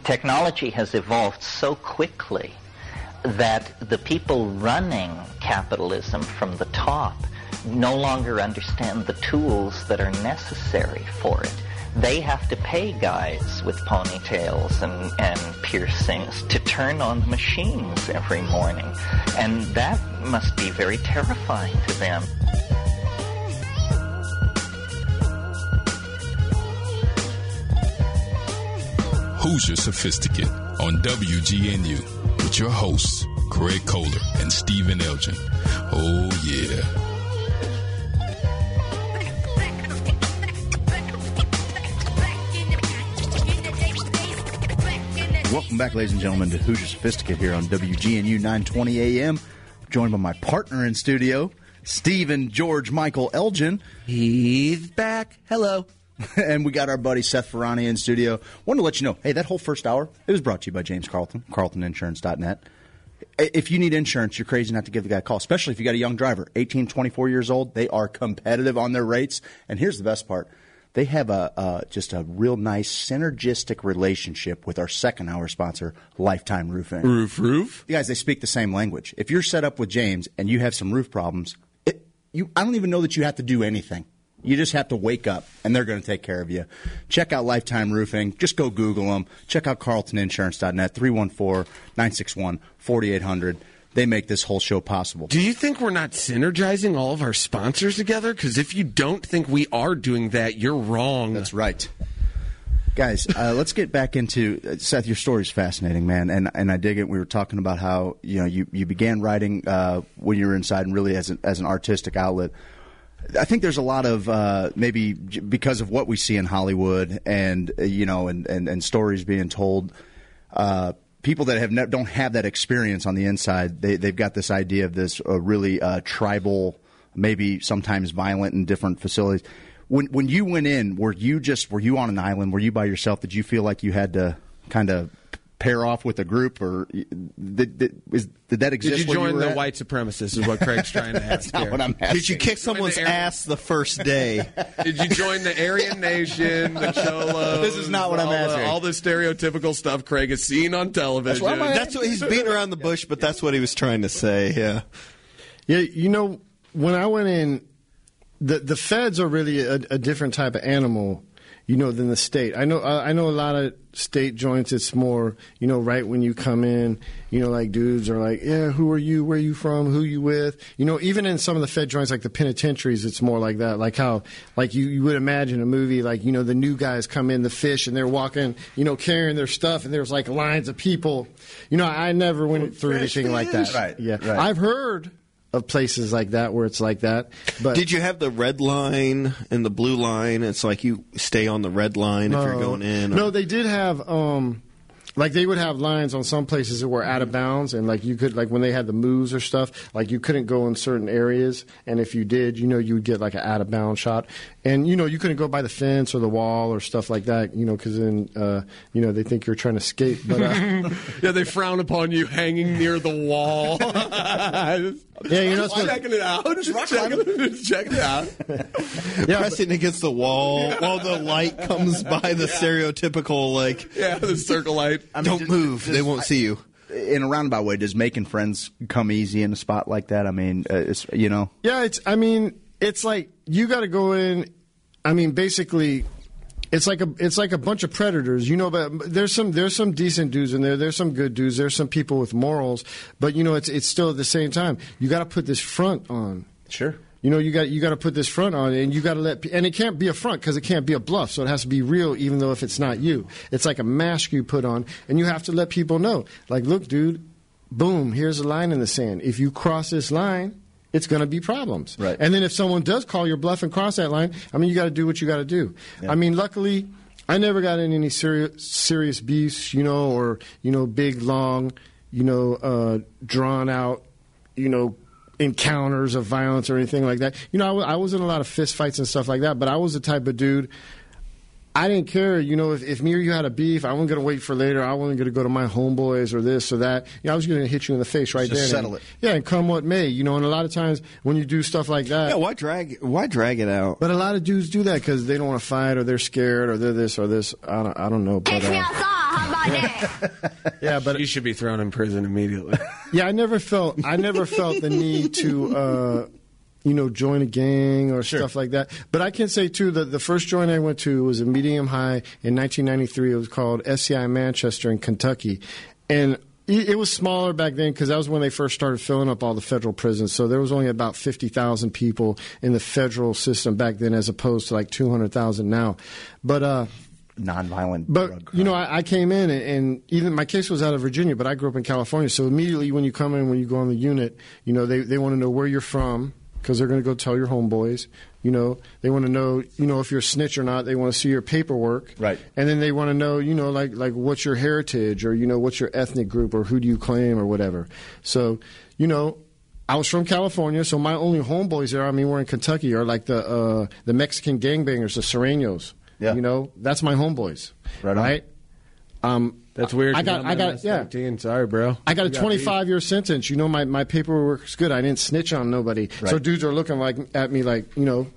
technology has evolved so quickly that the people running capitalism from the top no longer understand the tools that are necessary for it. They have to pay guys with ponytails and, and piercings to turn on the machines every morning. And that must be very terrifying to them. Hoosier Sophisticate on WGNU with your hosts, Craig Kohler and Stephen Elgin. Oh, yeah. Welcome back, ladies and gentlemen, to Hoosier Sophisticate here on WGNU 920 AM. Joined by my partner in studio, Stephen George Michael Elgin. He's back. Hello. and we got our buddy Seth Ferranti in studio. Wanted to let you know, hey, that whole first hour, it was brought to you by James Carlton, carltoninsurance.net. If you need insurance, you're crazy not to give the guy a call, especially if you got a young driver, 18, 24 years old. They are competitive on their rates. And here's the best part. They have a uh, just a real nice synergistic relationship with our second hour sponsor, Lifetime Roofing. Roof, roof. You guys, they speak the same language. If you're set up with James and you have some roof problems, it, you I don't even know that you have to do anything. You just have to wake up, and they're going to take care of you. Check out Lifetime Roofing. Just go Google them. Check out CarltonInsurance.net, 314-961-4800. They make this whole show possible. Do you think we're not synergizing all of our sponsors together? Because if you don't think we are doing that, you're wrong. That's right. Guys, uh, let's get back into uh, Seth. Your story is fascinating, man, and and I dig it. We were talking about how you know you, you began writing uh, when you were inside, and really as an, as an artistic outlet. I think there's a lot of uh, maybe because of what we see in Hollywood, and uh, you know, and, and, and stories being told. Uh, people that have ne- don't have that experience on the inside, they they've got this idea of this uh, really uh, tribal, maybe sometimes violent in different facilities. When when you went in, were you just were you on an island? Were you by yourself? Did you feel like you had to kind of pair off with a group, or did, did, is, did that exist? Did you join were the at? white supremacists? Is what Craig's trying to That's ask not here. what I'm asking. Did you kick someone's the Air- ass the first day? Did you join the Aryan Nation, the Cholos? This is not what I'm all the- asking. all the stereotypical stuff Craig has seen on television. what I'm asking. That's what he's beating around the bush, but that's what he was trying to say. Yeah. Yeah, you know, when I went in, the the feds are really a, a different type of animal, you know, than the state. I know I I know a lot of state joints. It's more, you know, right when you come in, you know, like dudes are like, yeah, who are you? Where are you from? Who you with? You know, even in some of the fed joints, like the penitentiaries, it's more like that. Like how, like you you would imagine a movie, like you know, the new guys come in, the fish, and they're walking, you know, carrying their stuff, and there's like lines of people. You know, I never went through anything like that. Right, Yeah. right. I've heard of places like that where it's like that. But Did you have the red line and the blue line? It's like you stay on the red line if you're going in. or- No, they did have um like they would have lines on some places that were out of bounds and like you could like when they had the moves or stuff, like you couldn't go in certain areas and if you did, you know, you would get like an out of bounds shot. And you know, you couldn't go by the fence or the wall or stuff like that, you know, cuz then uh you know, they think you're trying to escape, but uh, yeah, they frown upon you hanging near the wall. yeah, you're not Just supposed checking it out. Just checking, just checking it out. yeah, pressing against the wall while the light comes by the stereotypical like Yeah, the circle light. I mean, don't just- move just- they won't see you in a roundabout way, does making friends come easy in a spot like that? I mean, uh, it's, you know, Yeah, it's. I mean, it's like you got to go in. I mean, basically, it's like a it's like a bunch of predators. You know, but there's some there's some decent dudes in there. There's some good dudes. There's some people with morals. But you know, it's it's still at the same time. You got to put this front on. sure. You know, you got you got to put this front on, and you got to let, and it can't be a front because it can't be a bluff. So it has to be real, even though if it's not you, it's like a mask you put on, and you have to let people know, like, look, dude, boom, here's a line in the sand. If you cross this line, it's going to be problems. Right. And then if someone does call your bluff and cross that line, I mean, you got to do what you got to do. I mean, luckily, I never got in any serious serious beefs, you know, or you know, big long, you know, uh, drawn out, you know, encounters of violence or anything like that. You know, I was in a lot of fist fights and stuff like that, but I was the type of dude. I didn't care, you know, if, if me or you had a beef, I wasn't going to wait for later. I wasn't going to go to my homeboys or this or that. You know, I was going to hit you in the face right Just there. settle and, it. Yeah, and come what may, you know. And a lot of times when you do stuff like that, yeah why drag why drag it out but a lot of dudes do that because they don't want to fight or they're scared or they're this or this. I don't, I don't know. But, Catch me uh, outside. How about that? Yeah, but You should be thrown in prison immediately. Yeah, I never felt I never felt the need to uh, you know join a gang or stuff like that. But I can say too that the first joint I went to was a medium high in 1993. It was called FCI Manchester in Kentucky, and it it was smaller back then because that was when they first started filling up all the federal prisons. So there was only about fifty thousand people in the federal system back then, as opposed to like two hundred thousand now. But uh, Nonviolent but drug you know. I, I came in and, and even my case was out of Virginia, but I grew up in California. So immediately when you come in, when you go on the unit, you know they they want to know where you're from because they're going to go tell your homeboys. You know, they want to know, you know, if you're a snitch or not. They want to see your paperwork, Right. And then they want to know, you know, like like what's your heritage or you know what's your ethnic group or who do you claim or whatever. So, you know, I was from California, so my only homeboys there, I mean, we're in Kentucky, are like the uh, the Mexican gangbangers, the Sureños. Yeah. You know, that's my homeboys. Right. Right. Um, That's weird. I got, I got, yeah. 13. Sorry, bro. I got a 25 year sentence. You know, my, my paperwork's good. I didn't snitch on nobody. So dudes are looking like at me like, you know,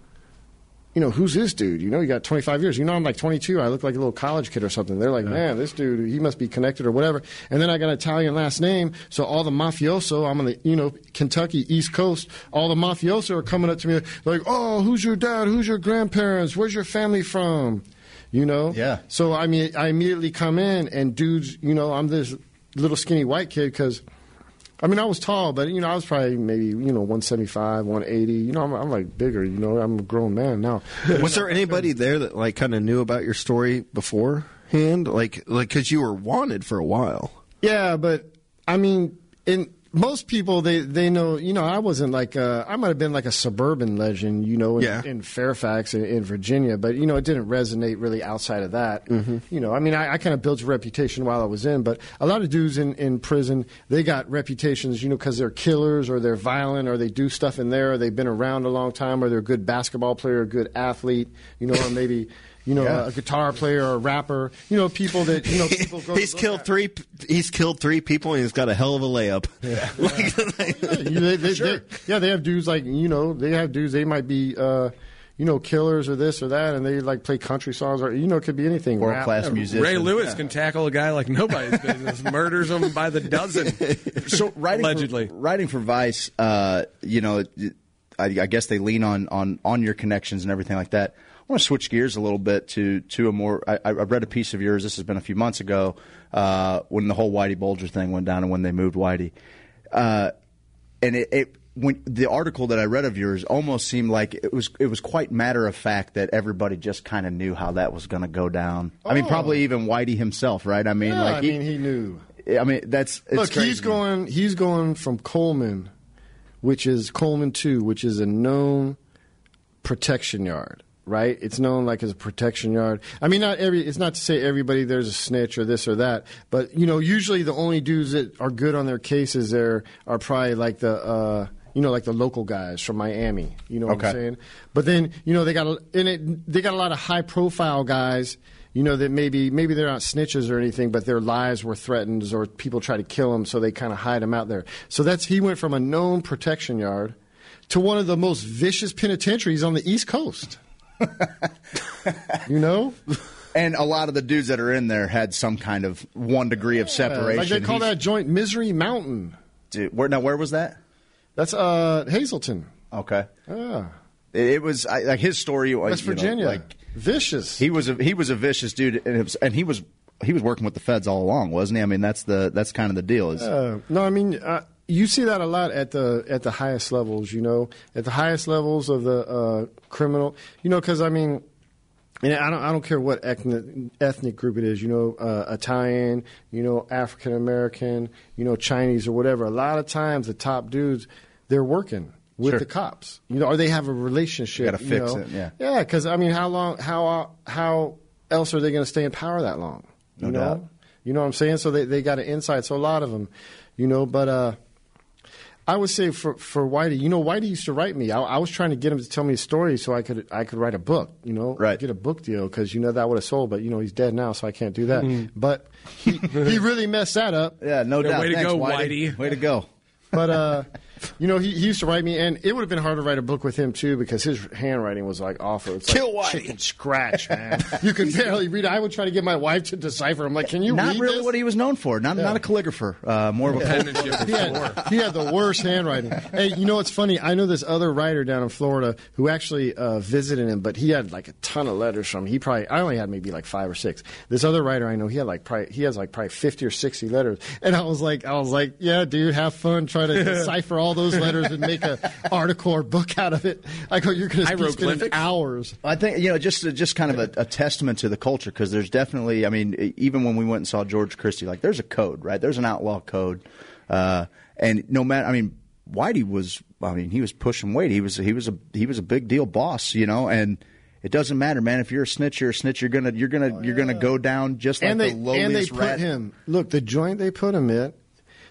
you know, who's this dude? You know, you got 25 years. You know, I'm like 22. I look like a little college kid or something. They're like, man, this dude, he must be connected or whatever. And then I got an Italian last name. So all the mafioso, I'm on the, you know, Kentucky, East Coast, all the mafioso are coming up to me like, oh, who's your dad? Who's your grandparents? Where's your family from? You know? Yeah. So I mean, I immediately come in and dudes, you know, I'm this little skinny white kid because. I mean, I was tall, but you know, I was probably maybe you know 175, 180. You know, I'm, I'm like bigger. You know, I'm a grown man now. Was there anybody there that like kind of knew about your story beforehand? Like, like because you were wanted for a while. Yeah, but I mean, in most people they they know. You know, I wasn't like uh, I might have been like a suburban legend. You know, in, Yeah. in Fairfax in, in Virginia, but you know, it didn't resonate really outside of that. Mm-hmm. You know, I mean, I, I kind of built a reputation while I was in, but a lot of dudes in in prison they got reputations. You know, because they're killers or they're violent or they do stuff in there. Or they've been around a long time or they're a good basketball player, a good athlete. You know, or maybe. You know, Yeah. a guitar player or a rapper. You know, people that you know people go. he's look killed at. three. He's killed three people, and he's got a hell of a layup. Yeah, you- they- they- they- yeah, they have dudes like you know they have dudes. They might be uh, you know killers or this or that, and they like play country songs or you know it could be anything. World class musician. Ray Lewis can tackle a guy like nobody's business, murders him by the dozen. so writing Allegedly. for, writing for Vice, uh, you know, I, I guess they lean on, on on your connections and everything like that. I want to switch gears a little bit to to a more. I, I read a piece of yours. This has been a few months ago uh, when the whole Whitey Bulger thing went down and when they moved Whitey, uh, and it. it when the article that I read of yours almost seemed like it was it was quite matter of fact that everybody just kind of knew how that was going to go down. I mean, Oh. probably even Whitey himself, right? I mean, Yeah, like I mean he knew. I mean, that's it's Look, crazy. he's going. He's going from Coleman, which is Coleman Two, which is a known protection yard. Right, it's known like as a protection yard. I mean, not every. It's not to say everybody there's a snitch or this or that, but you know, usually the only dudes that are good on their cases there are probably like the, uh, you know, like the local guys from Miami. You know what Okay. I'm saying? But then you know they got a, and it, they got a lot of high profile guys. You know that maybe maybe they're not snitches or anything, but their lives were threatened or people try to kill them, so they kind of hide them out there. So that's he went from a known protection yard to one of the most vicious penitentiaries on the East Coast. you know, And a lot of the dudes that are in there had some kind of one degree of separation. like they call He's- that joint Misery Mountain. Dude, where now? Where was that? That's uh Hazelton, Okay, ah, it, it was I, like his story. was, West you know, Virginia, like vicious. he was a he was a vicious dude, and, it was, and he was he was working with the feds all along, wasn't he? I mean, that's the that's kind of the deal. Is Uh, no, I mean uh, you see that a lot at the at the highest levels. You know, at the highest levels of the uh, criminal. You know, because I mean. And I don't, I don't care what ethnic, ethnic group it is, you know, uh, Italian, you know, African American, you know, Chinese or whatever. A lot of times the top dudes, they're working with Sure. the cops, you know, or they have a relationship. Gotta fix know. it, yeah. Yeah, because I mean, how long, how, how else are they going to stay in power that long? No you know? doubt. You know what I'm saying? So they, they got an insight. So a lot of them, you know, but uh, I would say for for Whitey, you know, Whitey used to write me. I, I was trying to get him to tell me a story so I could I could write a book. You know, Right. Get a book deal because you know that would have sold. But you know, he's dead now, so I can't do that. But he he really messed that up. yeah, no Yeah, doubt. way to go, Whitey. Whitey. Way to go. But uh, you know, he, he used to write me, and it would have been hard to write a book with him too because his handwriting was like awful. It's Kill like Whitey. chicken scratch, man. you could barely read. I would try to get my wife to decipher. I'm like, can you Not read really this? what he was known for. Not not a calligrapher. Uh, more of a he had, he had the worst handwriting. Hey, you know what's funny? I know this other writer down in Florida who actually uh, visited him, but he had like a ton of letters from. Him. He probably I only had maybe like five or six. This other writer I know he had like probably he has like probably fifty or sixty letters, and I was like I was like yeah, dude, have fun, try to decipher all those letters and make a article or book out of it. I go, you're going to be spending Hieroglyphics? hours. I think you know just just kind of a, a testament to the culture because there's definitely I mean even when we went and saw George Christie like there's a code right there's an outlaw code uh, and no matter I mean Whitey was I mean he was pushing weight he was he was a he was a big deal boss you know and it doesn't matter man if you're a snitch you're a snitch you're gonna you're gonna you're gonna go down just like and they the lowliest and they put rat. him. Look, the joint they put him in.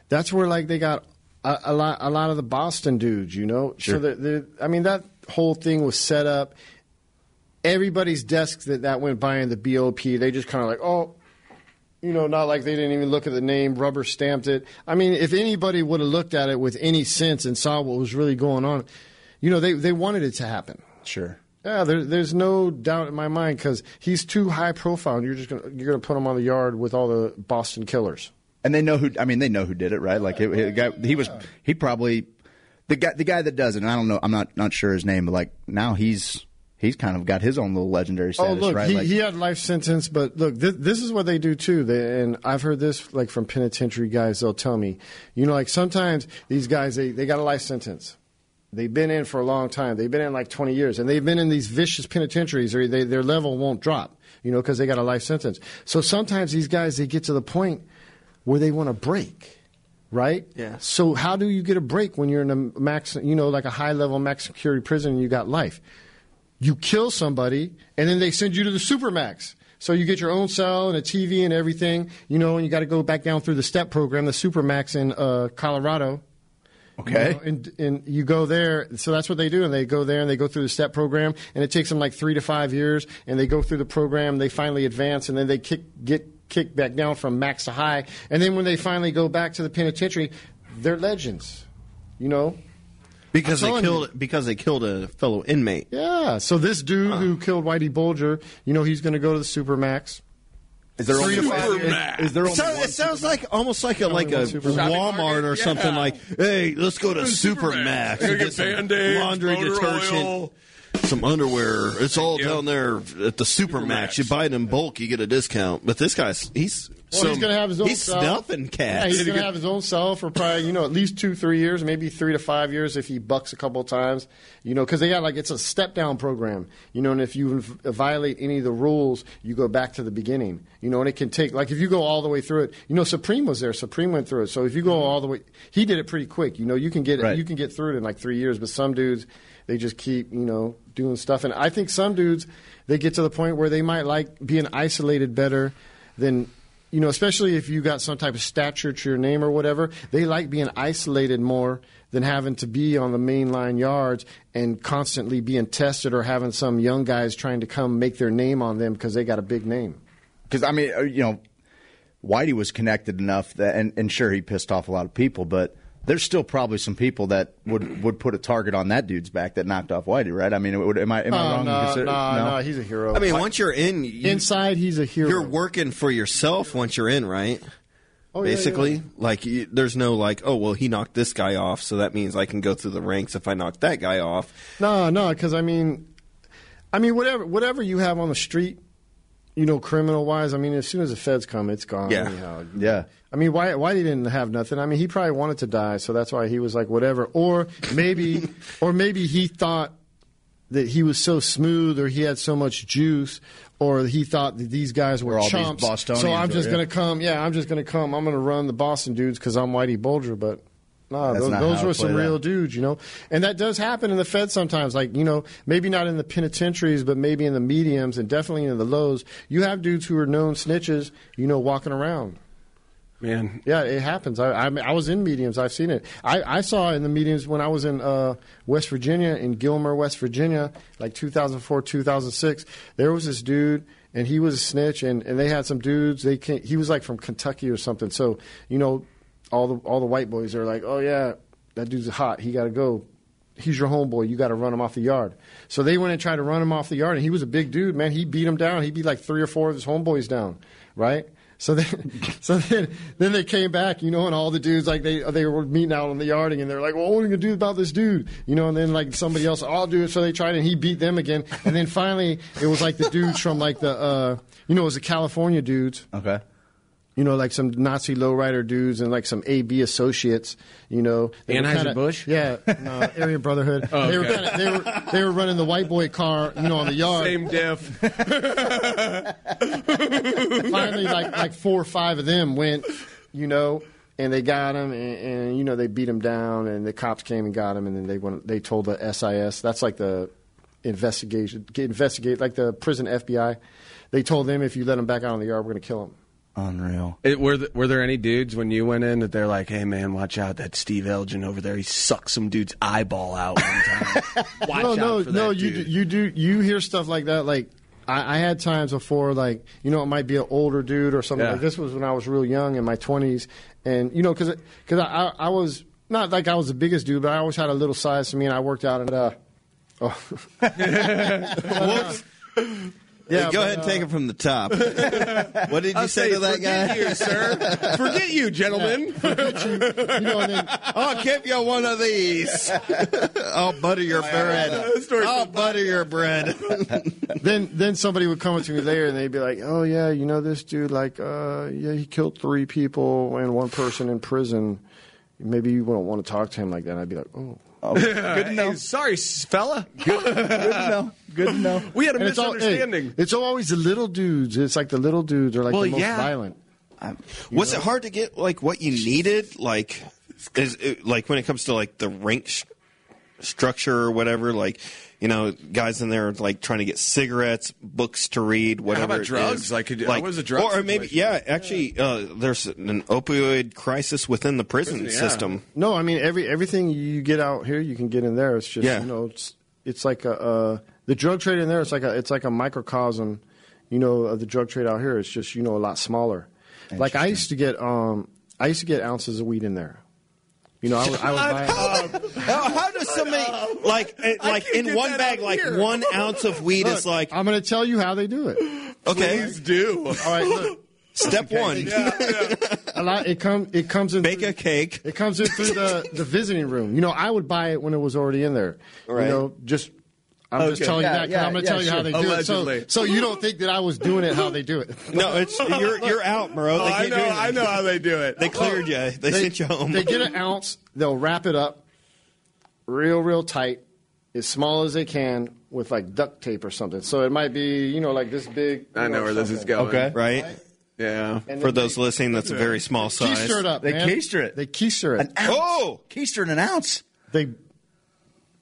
That's where like they got a, a lot a lot of the Boston dudes, you know. Sure. So the, the I mean that whole thing was set up. Everybody's desks that that went by in the BOP, they just kind of like oh. You know, not like they didn't even look at the name, rubber stamped it. I mean, if anybody would have looked at it with any sense and saw what was really going on, you know, they, they wanted it to happen. sure Yeah, there, there's no doubt in my mind because he's too high profile, and you're just gonna you're gonna put him on the yard with all the Boston killers. And they know who I mean they know who did it right like he, he, guy, he was he probably the guy the guy that does it and I don't know I'm not not sure his name but like now he's he's kind of got his own little legendary oh, status oh, look, right he, like, he had life sentence, but look, this, this is what they do too. They, and I've heard this like from penitentiary guys. They'll tell me, you know, like sometimes these guys they they got a life sentence. They've been in for a long time. They've been in like 20 years, and they've been in these vicious penitentiaries, or they, their level won't drop, you know, because they got a life sentence. So sometimes these guys they get to the point where they want to break, right? Yeah. So how do you get a break when you're in a max, you know, like a high level max security prison and you got life? You kill somebody, and then they send you to the supermax. So you get your own cell and a TV and everything, you know, and you got to go back down through the step program, the supermax in uh, Colorado. Okay. You know, and and you go there, so that's what they do, and they go there and they go through the step program, and it takes them like three to five years, and they go through the program, they finally advance, and then they kick get kicked back down from max to high, and then when they finally go back to the penitentiary, they're legends, you know. because they telling killed because they killed a fellow inmate. Yeah. So this dude who killed Whitey Bulger, you know, he's going to go to the supermax. is there Three only to five one, is there It only sounds, one it sounds like almost like a like a Supermax. Walmart market? or something Yeah. like, hey, let's go to Supermax Supermax. and Get get some laundry detergent, oil. Some underwear. It's all you. down there at the Supermax. Supermax. You buy it in bulk, you get a discount. But this guy's he's Well, he's going to have his own he's cell. snuffing Yeah, cats. he's going to have his own cell for probably you know at least two, three years, maybe three to five years if he bucks a couple of times. You know, because they got like it's a step down program. You know, and if you violate any of the rules, you go back to the beginning. You know, and it can take like if you go all the way through it. You know, Supreme was there. Supreme went through it. So if you go all the way, he did it pretty quick. You know, you can get Right. you can get through it in like three years. But some dudes, they just keep you know doing stuff. And I think some dudes they get to the point where they might like being isolated better than you know, especially if you got some type of stature to your name or whatever, they like being isolated more than having to be on the main line yards and constantly being tested or having some young guys trying to come make their name on them because they got a big name. because I mean, uh, you know, Whitey was connected enough that, and, and sure, he pissed off a lot of people, but there's still probably some people that would, would put a target on that dude's back that knocked off Whitey, right? I mean, would, am I am I Oh, wrong? to no, consider- no, no, he's a hero. I mean, once you're in, you, Inside, he's a hero. you're working for yourself once you're in, right? Oh, yeah, Basically, yeah. like you, there's no like, oh well, he knocked this guy off, so that means I can go through the ranks if I knock that guy off. No, no, because I mean, I mean, whatever, whatever you have on the street, you know, criminal wise. I mean, as soon as the feds come, it's gone. Yeah. anyhow. Yeah. I mean, why why he didn't have nothing? I mean, he probably wanted to die, so that's why he was like whatever. Or maybe, or maybe he thought that he was so smooth, or he had so much juice, or he thought that these guys were Or all chumps. So I'm just yeah. gonna come. Yeah, I'm just gonna come. I'm gonna run the Boston dudes because I'm Whitey Bulger, but. No, those, those were some real dudes, you know, and that does happen in the Fed sometimes. Like you know, maybe not in the penitentiaries, but maybe in the mediums and definitely in the lows. You have dudes who are known snitches, you know, walking around. Man, Yeah, it happens. I, I, I was in mediums. I've seen it. I, I saw in the mediums when I was in uh, West Virginia, in Gilmer, West Virginia, like 2004, 2006. There was this dude, and he was a snitch, and, and they had some dudes. They came, he was like from Kentucky or something. So you know, all the all the white boys are like, oh yeah, that dude's hot. He got to go. He's your homeboy. You got to run him off the yard. So they went and tried to run him off the yard, and he was a big dude, man. He beat him down. He beat like three or four of his homeboys down, right? So then, so then, then they came back, you know, and all the dudes like they they were meeting out on the yarding, and they're like, "Well, what are we gonna do about this dude?" You know, and then like somebody else, I'll do it. So they tried, and he beat them again, and then finally it was like the dudes from like the, uh, you know, it was the California dudes, Okay. You know, like some Nazi lowrider dudes and like some AB associates, you know. Kinda- Anheuser-Busch? Yeah, no, Aryan Brotherhood. Oh, They were kinda, they were they were running the white boy car, you know, on the yard. Same diff. Finally, like like four or five of them went, you know, and they got him, and, and you know they beat him down, and the cops came and got him, and then they went. They told the SIS. That's like the investigation, investigate like the prison FBI. They told them if you let him back out on the yard, we're going to kill him. Unreal. It, were th- were there any dudes when you went in that they're like, "Hey man, watch out! That Steve Elgin over there, he sucked some dude's eyeball out one time." watch no, out no, for no. that You dude." do, you do you hear stuff like that? Like I, I had times before, like you know, it might be an older dude or something. Yeah. Like this was when I was real young in my twenties, and you know, because because I, I I was not like I was the biggest dude, but I always had a little size to me, and I worked out and uh. Oh. Yeah, go but, ahead and uh, take it from the top. what did you I'll say to that forget guy? you, sir. Forget you, gentlemen. you know, and then I'll give you one of these. I'll butter your bread. I'll butter your bread. then then somebody would come up to me later and they'd be like, "Oh yeah, you know this dude? Like, uh, yeah, he killed three people and one person in prison. Maybe you wouldn't want to talk to him like that." And I'd be like, "Oh." Oh, good to know. Hey, sorry, fella. Good to know. Good to know. We had a And it's, all, hey, misunderstanding. it's always the little dudes. It's like the little dudes are like Well, the most yeah. violent. Um, Was it hard to get like what you needed? Like, is it, like when it comes to like the rank sh- structure or whatever? Like, you know, guys in there like trying to get cigarettes, books to read, whatever. How about drugs? is. Like, could you- how was the drug Or, or maybe, yeah. Actually, uh, there's an opioid crisis within the prison, Prison, yeah. system. No, I mean every everything you get out here, you can get in there. It's just Yeah. you know, it's it's like a uh, the drug trade in there. It's like a it's like a microcosm, you know, of the drug trade out here. It's just you know a lot smaller. Like I used to get um I used to get ounces of weed in there. You know, I would, I would buy. How, how does somebody like eh, like in one bag like here. one ounce of weed is like I'm going to tell you how they do it. okay. Please do. All right, look, Step one, a lot. It comes it comes in bake through- a cake. It comes in through the, the visiting room. You know, I would buy it when it was already in there. Right. You know, just I'm just telling yeah, you that because yeah, I'm going to yeah, tell you how sure. they do Allegedly. it. So, so you don't think that I was doing it how they do it. No, it's you're you're out, bro. Oh, They I know. I know how they do it. They cleared you. They, sent you home. They get an ounce. They'll wrap it up, real, real tight, as small as they can, with like duct tape or something. So it might be, you know, like this big. I you know where this is going. Okay. right? Yeah. And For then those listening, that's a very small size. keister it up. They man. keister it. They keister it. An ounce. Oh! Keister in an ounce. They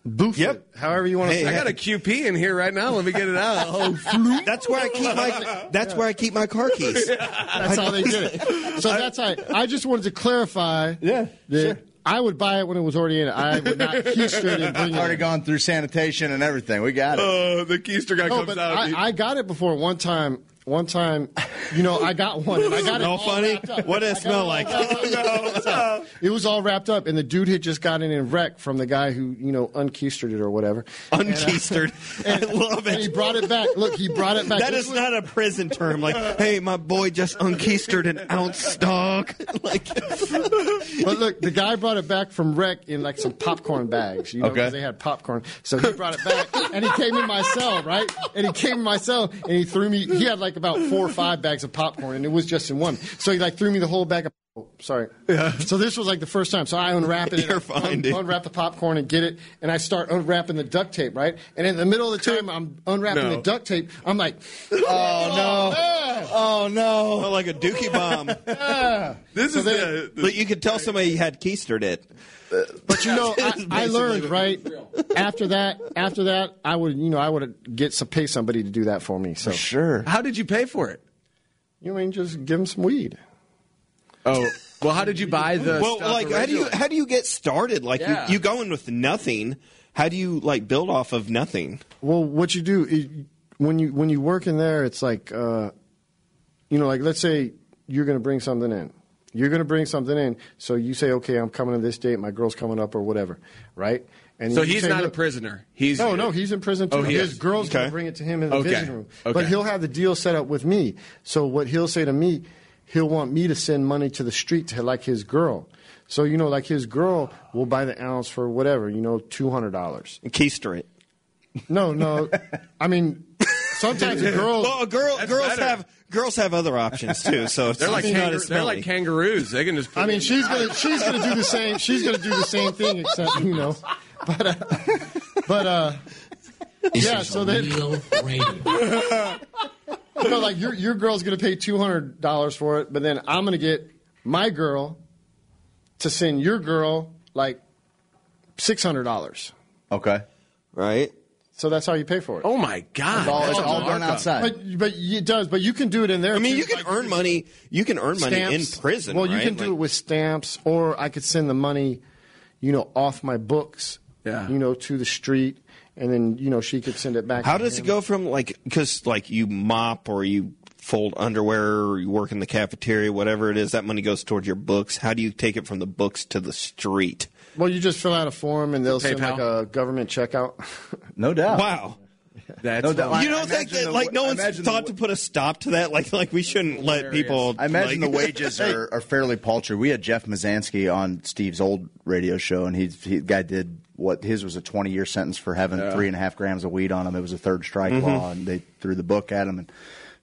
boof Yep. it. However you want to Hey, say I got a QP in here right now. Let me get it out. Oh, That's where I keep my. That's where I keep my car keys. That's how they did it. So that's how. I just wanted to clarify. Yeah, that sure. I would buy it when it was already in it. I would not keister it and bring it. Already in. gone through sanitation and everything. We got it. oh, the keister guy No, comes but out. I, I got it before one time. One time, you know, I got one. And I got it Smell all funny? What did it smell like? It was all wrapped up, and the dude had just gotten in wreck from the guy who, you know, unkeistered it or whatever. Unkeistered. And, uh, I love And he brought it back. Look, he brought it back. That is not a prison term. Like, hey, my boy just unkeistered an ounce dog. like, But look, the guy brought it back from wreck in like some popcorn bags, you know, Okay. because they had popcorn. So he brought it back, and he came in my cell, right? And he came in my cell, and he threw me. He had like about four or five bags of popcorn, and it was just in one. So he like threw me the whole bag of. Oh, sorry. So this was like the first time. So I unwrap it. You're I fine, un- Unwrap the popcorn and get it, and I start unwrapping the duct tape, right? And in the middle of the time I'm unwrapping No. the duct tape, I'm like, oh no, oh, oh no, like a dookie bomb. this is then- the, uh, the but you could tell somebody had keistered it. But you know, I, I learned right after that. After that, I would, you know, I would get some pay somebody to do that for me. So Sure. How did you pay for it? you mean just give them some weed? Oh, well, how did you buy the? Well, stuff like, how do you how do you get started? Like, Yeah. you, you go in with nothing. How do you like build off of nothing? Well, what you do is, when you when you work in there, it's like, uh, you know, like let's say you're going to bring something in, You're going to bring something in. So you say, okay, I'm coming to this date. My girl's coming up or whatever, right? And So he's say, not a prisoner. He's no, no, he's in prison too. Oh, he His is. girl's going to bring it to him in the Okay. visiting room. Okay. But he'll have the deal set up with me. So what he'll say to me, he'll want me to send money to the street to like his girl. So you know, like his girl will buy the ounce for whatever, you know, two hundred dollars. And keister it. No, no, I mean, sometimes a girl. Well, a girl, That's girls better. have girls have other options too. So it's They're like not kangar- as they're smelly. like kangaroos. They can just. I mean, she's gonna she's gonna do the same. She's gonna do the same thing, except you know, but uh, but uh, yeah. So then Real radio. you know, like your your girl's gonna pay two hundred dollars for it, but then I'm gonna get my girl to send your girl like six hundred dollars. Okay. right. So that's how you pay for it. oh my god! It's all, it's all done outside. But but it does. But you can do it in there. I mean, too. you can Like, earn money. You can earn money in prison. Well, you right? can do Like- it with stamps, or I could send the money, you know, off my books, Yeah. you know, to the street, and then you know she could send it back. How to does him. it go from like because like you mop or you fold underwear or you work in the cafeteria, whatever it is, that money goes towards your books. How do you take it from the books to the street? Well, you just fill out a form, and they'll send PayPal? like a government checkout. no doubt. Wow. That's No doubt. you don't I think that the- like no one's thought the- to put a stop to that? Like like we shouldn't let people. I imagine like- the wages are, are fairly paltry. We had Jeff Mizanskey on Steve's old radio show, and he, he the guy did what his was a twenty year sentence for having three and a half grams of weed on him. It was a third strike Mm-hmm. law, and they threw the book at him and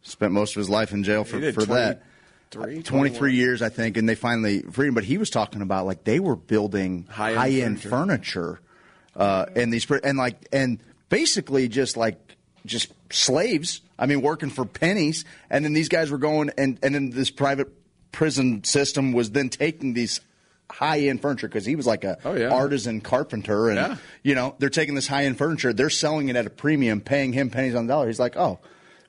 spent most of his life in jail for, He did for that. 23, 23 21. years, I think, and they finally freed him. But he was talking about like they were building High-end high end furniture, uh, and these and like and basically just like just slaves. I mean, working for pennies, and then these guys were going and and then this private prison system was then taking these high end furniture because he was like a Oh, yeah. artisan carpenter, and Yeah. you know they're taking this high end furniture, they're selling it at a premium, paying him pennies on the dollar. He's like, oh.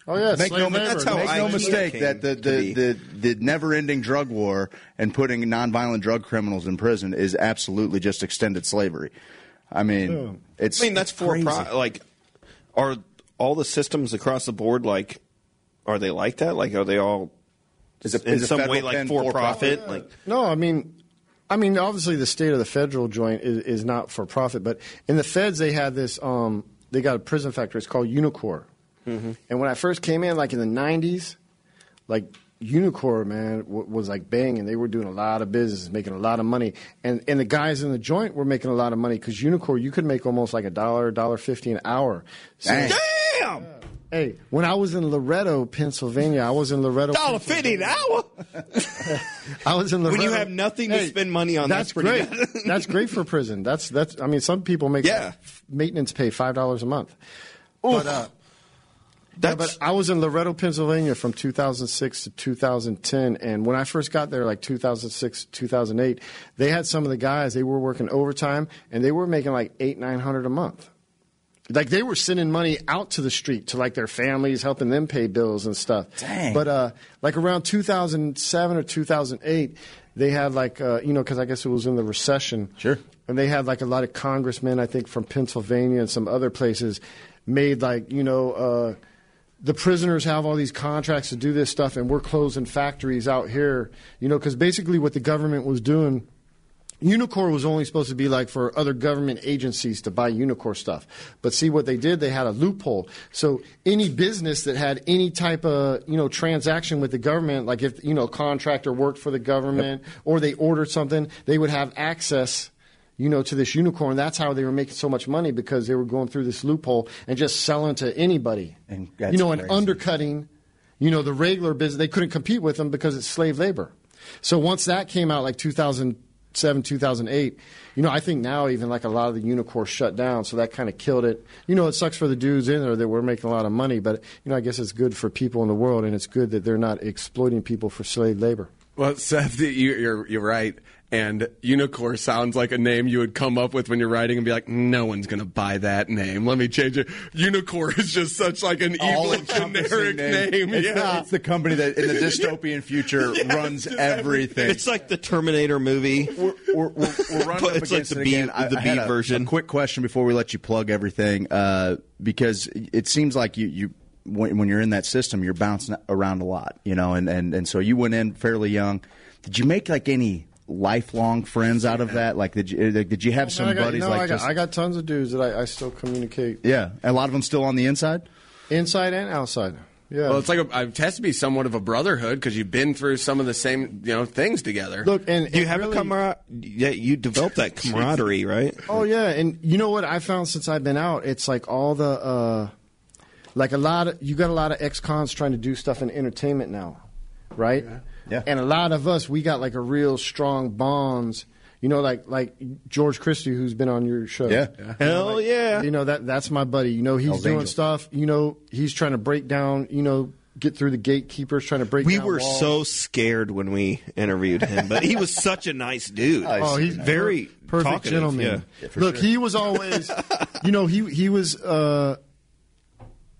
Oh yeah, Make no, labor. That's how make I no mistake that the, be. the, the, the never ending drug war and putting nonviolent drug criminals in prison is absolutely just extended slavery. I mean, it's I mean, that's for crazy. pro- like are all the systems across the board like are they like that? Like are they all Is it- in is some way like for for profit? profit? Like No, I mean, I mean, obviously the state of the federal joint is, is not for profit, but in the feds they had this. Um, they got a prison factory. It's called Unicor. And when I first came in, like in the '90s, like Unicorn man, w- was like banging. They were doing a lot of business, making a lot of money, and and the guys in the joint were making a lot of money because Unicorn you could make almost like a dollar, dollar fifty an hour. So, Dang. damn, hey, when I was in Loretto, Pennsylvania, I was in Loretto. dollar fifty an hour. I was in Loretto. When you have nothing to spend money on, that's pretty great. that's great for prison. That's that's. I mean, some people make Yeah. maintenance pay five dollars a month. But, uh, That's but I was in Loretto, Pennsylvania from 2006 to 2010, and when I first got there, like 2006, 2008, they had some of the guys. They were working overtime, and they were making like eight, nine hundred a month. Like they were sending money out to the street to like their families, helping them pay bills and stuff. Dang. But uh, like around 2007 or 2008, they had like uh, you know because I guess it was in the recession. Sure. And they had like a lot of congressmen, I think, from Pennsylvania and some other places, made like you know. Uh, the prisoners have all these contracts to do this stuff, and we're closing factories out here, you know, because basically what the government was doing Unicor was only supposed to be like for other government agencies to buy Unicor stuff. But see what they did, they had a loophole. So any business that had any type of, you know, transaction with the government, like if, you know, a contractor worked for the government or they ordered something, they would have access you know, to this unicorn. That's how they were making so much money because they were going through this loophole and just selling to anybody. And that's you know, and undercutting, you know, the regular business. They couldn't compete with them because it's slave labor. So once that came out, like 2007, 2008, you know, I think now even like a lot of the unicorns shut down. So that kind of killed it. You know, it sucks for the dudes in there that were making a lot of money, but, you know, I guess it's good for people in the world and it's good that they're not exploiting people for slave labor. Well, Seth, you, you're you're right. And Unicorn sounds like a name you would come up with when you're writing and be like, no one's going to buy that name. Let me change it. Unicorn is just such like an evil generic name. It's, yeah. the, it's the company that in the dystopian future runs everything. It's like the Terminator movie. we're, we're, we're, we're running up It's like against the it B- again. I- the I had B a- version. A quick question before we let you plug everything, uh, because it seems like you, you when, when you're in that system, you're bouncing around a lot, you know, and, and, and so you went in fairly young. Did you make like any lifelong friends out of that? Like, did you, did you have some I got, buddies no, like I got, just, I got tons of dudes that I, I still communicate yeah, a lot of them still on the inside? inside and outside. Yeah. Well, it's like a, it has to be somewhat of a brotherhood because you've been through some of the same you know things together. Look, and You have really- a camaraderie. Yeah, you develop that camaraderie, right? Oh yeah, and you know what I found since I've been out? It's like all the uh, like a lot of you got a lot of ex-cons trying to do stuff in entertainment now, right? Yeah. And a lot of us, we got like a real strong bonds. You know, like like George Christie, who's been on your show. Yeah. Hell yeah! You know that that's my buddy. You know he's Hell's doing Angels. stuff. You know he's trying to break down. You know get through the gatekeepers, trying to break. We down were walls. so scared when we interviewed him, but he was such a nice dude. Oh, he's very per- perfect talkative, gentleman. yeah. Look, he was always, you know, he he was, uh,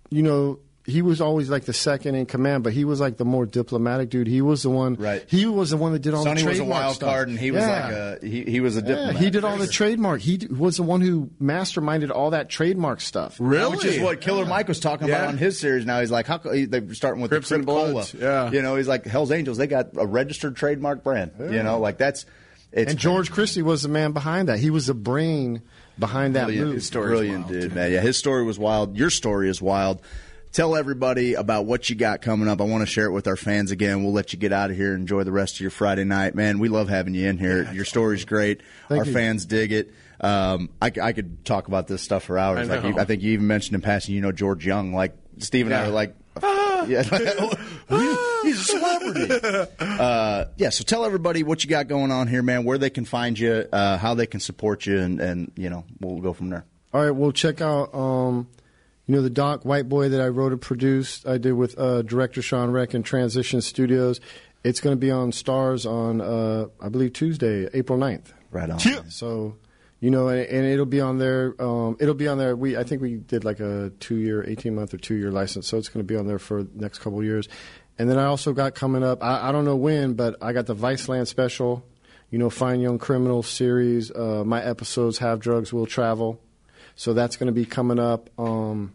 you know, he was always like the second in command, but he was like the more diplomatic dude. He was the one. Right. He was the one that did all Sonny the was a wild stuff. card, and he was like a he, he was a Yeah, diplomat. he did all the trademark. He d- was the one who masterminded all that trademark stuff. really, Which is what Killer Mike was talking Yeah. about on his series. Now he's like, how co- they're starting with Crips the and Crip Cola. Yeah. you know, he's like Hell's Angels. They got a registered trademark brand. You know, like that's it's And George Christie was the man behind that. He was the brain behind that brilliant, move. His brilliant dude, man. Yeah, his story was wild. Your story is wild. Tell everybody about what you got coming up. I want to share it with our fans again. We'll let you get out of here and enjoy the rest of your Friday night. Man, we love having you in here. your story's great. Our you. fans dig it. Um, I, I could talk about this stuff for hours. I Like you. I think you even mentioned in passing, you know, George Young. Like Steve and I Yeah. are like, yeah, he's a celebrity. uh, yeah, so tell everybody what you got going on here, man. Where they can find you, uh, how they can support you, and, and you know, we'll go from there. All right, well, check out, um, you know, the doc White Boy that I wrote and produced. I did with uh, director Shawn Rech and Transition Studios. It's going to be on Starz on, uh, I believe, Tuesday, April 9th. Right on. So, you know, and, and it'll be on there. Um, it'll be on there. We I think we did like a two year, eighteen month or two year license, so it's going to be on there for the next couple of years. And then I also got coming up. I, I don't know when, but I got the Viceland special. You know, Fine Young Criminal series. Uh, my episodes have drugs will travel, so that's going to be coming up. Um,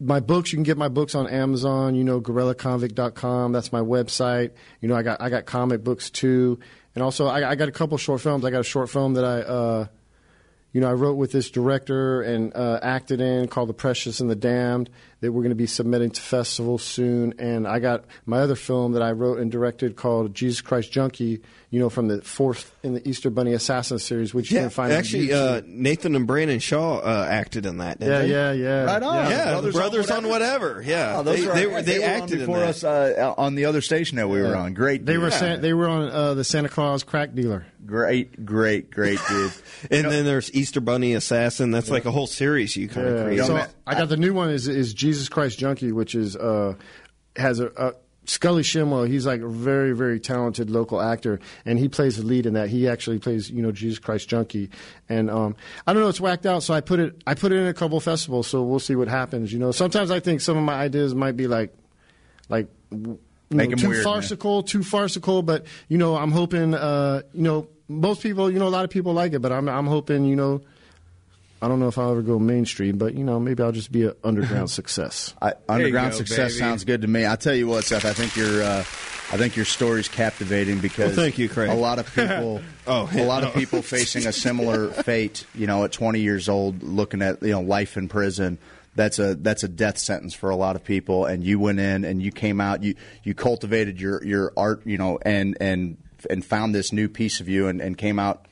my books you can get my books on amazon you know gorillaconvict.com that's my website. You know i got i got comic books too. And also i, I got a couple short films. I got a short film that i uh, you know, I wrote with this director and uh, acted in called The Precious and the Damned that we're going to be submitting to festivals soon. And I got my other film that I wrote and directed called Jesus Christ Junkie, you know, from the fourth in the Easter Bunny Assassin series, which you Yeah, can find on actually, uh, Nathan and Brandon Shaw uh, acted in that. yeah, Didn't they? yeah, yeah. Right on. Yeah, Brothers brothers, on on whatever. Yeah, Oh, those they, are they, our- were they, were on acted in before us uh, on the other station that we were on. Great, They dude. were San- they were on uh, the Santa Claus crack dealer. great, great, great, dude. And then there's Easter Bunny Assassin. That's like a whole series you kind of Yeah. create. So I got the new one is is Jesus Christ Junkie, which is uh, has a, a Scully Shimwell. He's like a very very talented local actor, and he plays the lead in that. He actually plays you know Jesus Christ Junkie, and um, I don't know it's whacked out. So I put it I put it in a couple festivals. So we'll see what happens. You know, sometimes I think some of my ideas might be like like. you Make know, too weird, man. farcical, too farcical, but you know, I'm hoping, uh, you know, most people, you know, a lot of people like it, but I'm, I'm hoping, you know, I don't know if I'll ever go mainstream, but you know, maybe I'll just be an underground success. I, underground go, success baby. sounds good to me. I tell you what, Seth. I think your uh, I think your story's captivating because Well, thank you, Craig. a lot of people, Oh, a lot of people facing a similar fate. You know, at 20 years old, looking at you know life in prison. That's a that's a death sentence for a lot of people. And you went in and you came out. You you cultivated your your art. You know, and and and found this new piece of you and, and came out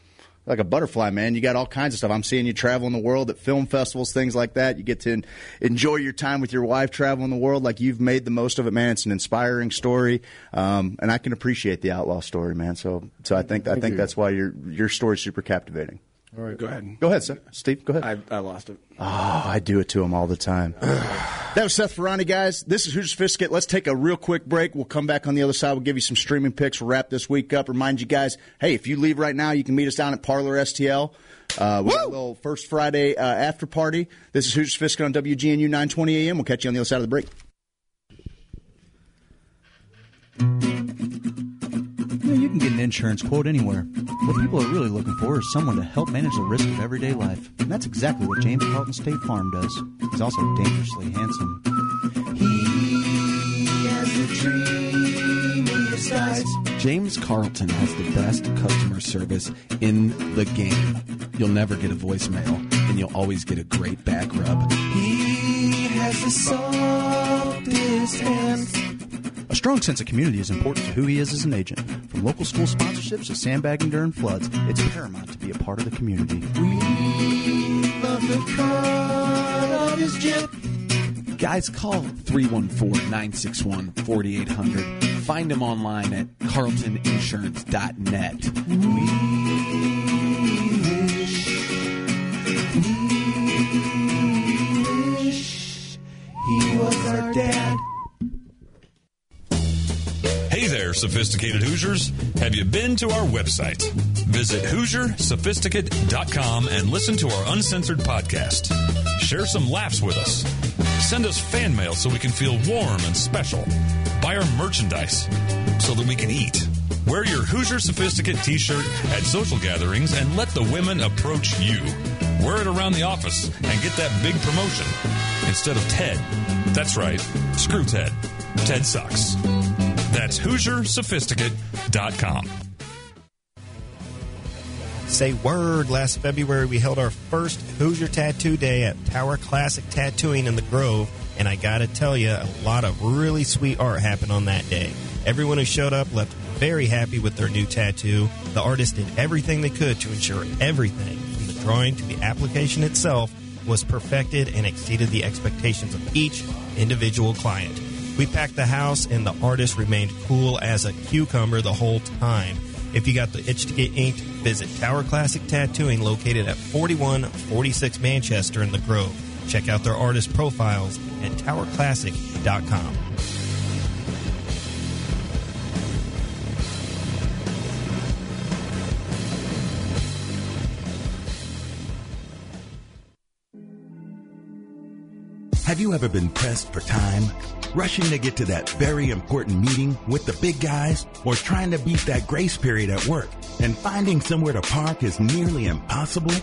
like a butterfly, man. You got all kinds of stuff. I'm seeing you traveling the world at film festivals, things like that. You get to en- enjoy your time with your wife traveling the world. Like you've made the most of it, man. It's an inspiring story, um, and I can appreciate the outlaw story, man. So, so I think I think that's why your your story's super captivating. All right. Go ahead. Go ahead, Seth. Steve. Go ahead. I, I lost it. Oh, I do it to him all the time. that was Seth Ferranti, guys. This is Hoosier Sophisticate. Let's take a real quick break. We'll come back on the other side. We'll give you some streaming picks. We'll wrap this week up. Remind you guys, hey, if you leave right now, you can meet us down at Parlor STL. Uh, we got a little first Friday uh, after party. This is Hoosier Sophisticate on WGNU 920 AM. We'll catch you on the other side of the break. You, know, you can get an insurance quote anywhere. What people are really looking for is someone to help manage the risk of everyday life. And that's exactly what James Carlton State Farm does. He's also dangerously handsome. He has the dreamiest eyes. James Carlton has the best customer service in the game. You'll never get a voicemail, and you'll always get a great back rub. He has the softest hands. A strong sense of community is important to who he is as an agent. From local school sponsorships to sandbagging during floods, it's paramount to be a part of the community. We love the cut of his jib. Guys, call 314 961 4800. Find him online at carltoninsurance.net. He there, sophisticated Hoosiers. Have you been to our website? Visit HoosierSophisticate.com and listen to our uncensored podcast. Share some laughs with us. Send us fan mail so we can feel warm and special. Buy our merchandise so that we can eat. Wear your Hoosier Sophisticate t shirt at social gatherings and let the women approach you. Wear it around the office and get that big promotion instead of Ted. That's right, screw Ted. Ted sucks. That's HoosierSophisticate.com. Say word. Last February, we held our first Hoosier Tattoo Day at Tower Classic Tattooing in the Grove, and I gotta tell you, a lot of really sweet art happened on that day. Everyone who showed up left very happy with their new tattoo. The artist did everything they could to ensure everything, from the drawing to the application itself, was perfected and exceeded the expectations of each individual client. We packed the house, and the artist remained cool as a cucumber the whole time. If you got the itch to get inked, visit Tower Classic Tattooing located at 4146 Manchester in the Grove. Check out their artist profiles at towerclassic.com. Have you ever been pressed for time? Rushing to get to that very important meeting with the big guys? Or trying to beat that grace period at work and finding somewhere to park is nearly impossible?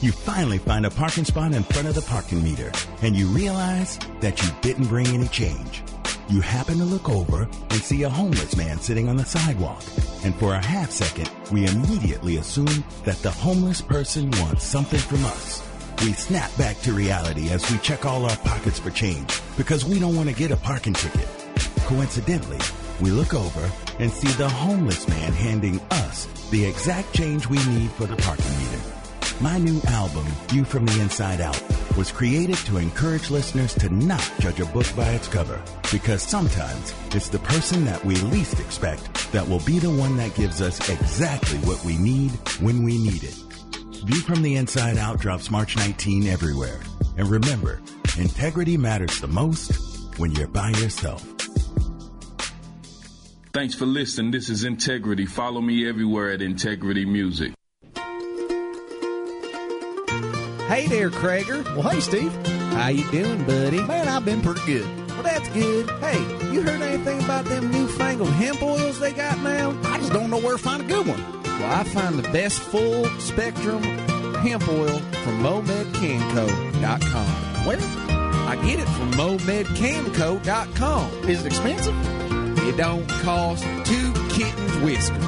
You finally find a parking spot in front of the parking meter and you realize that you didn't bring any change. You happen to look over and see a homeless man sitting on the sidewalk. And for a half second, we immediately assume that the homeless person wants something from us. We snap back to reality as we check all our pockets for change because we don't want to get a parking ticket. Coincidentally, we look over and see the homeless man handing us the exact change we need for the parking meter. My new album, View from the Inside Out, was created to encourage listeners to not judge a book by its cover because sometimes it's the person that we least expect that will be the one that gives us exactly what we need when we need it. View from the Inside Out drops March 19 everywhere. And remember, integrity matters the most when you're by yourself. Thanks for listening. This is Integrity. Follow me everywhere at Integrity Music. Hey there, Krager. Well, hey, Steve. How you doing, buddy? Man, I've been pretty good. Well, that's good. Hey, you heard anything about them newfangled hemp oils they got now? I just don't know where to find a good one. Well, I find the best full spectrum hemp oil from MomedCanco.com. Where? I get it from MomedCanco.com. Is it expensive? It don't cost two kittens whiskers.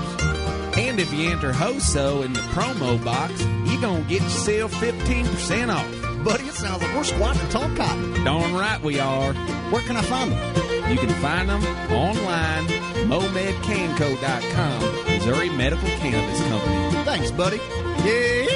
And if you enter HOSO in the promo box, you're going to get yourself 15% off. Buddy, it sounds like we're squatting tall cotton. Darn right we are. Where can I find them? You can find them online, MomedCanco.com, Missouri Medical Cannabis Company. Thanks, buddy. Yeah.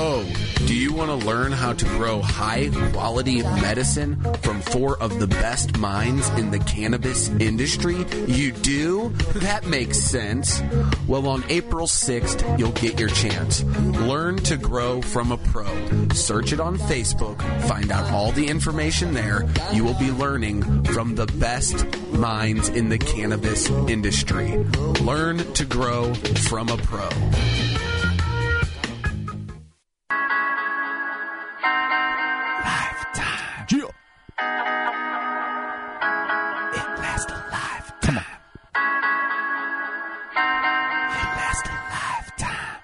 Oh, do you want to learn how to grow high quality medicine from four of the best minds in the cannabis industry? You do? That makes sense. Well, on April 6th, you'll get your chance. Learn to grow from a pro. Search it on Facebook, find out all the information there. You will be learning from the best minds in the cannabis industry. Learn to grow from a pro.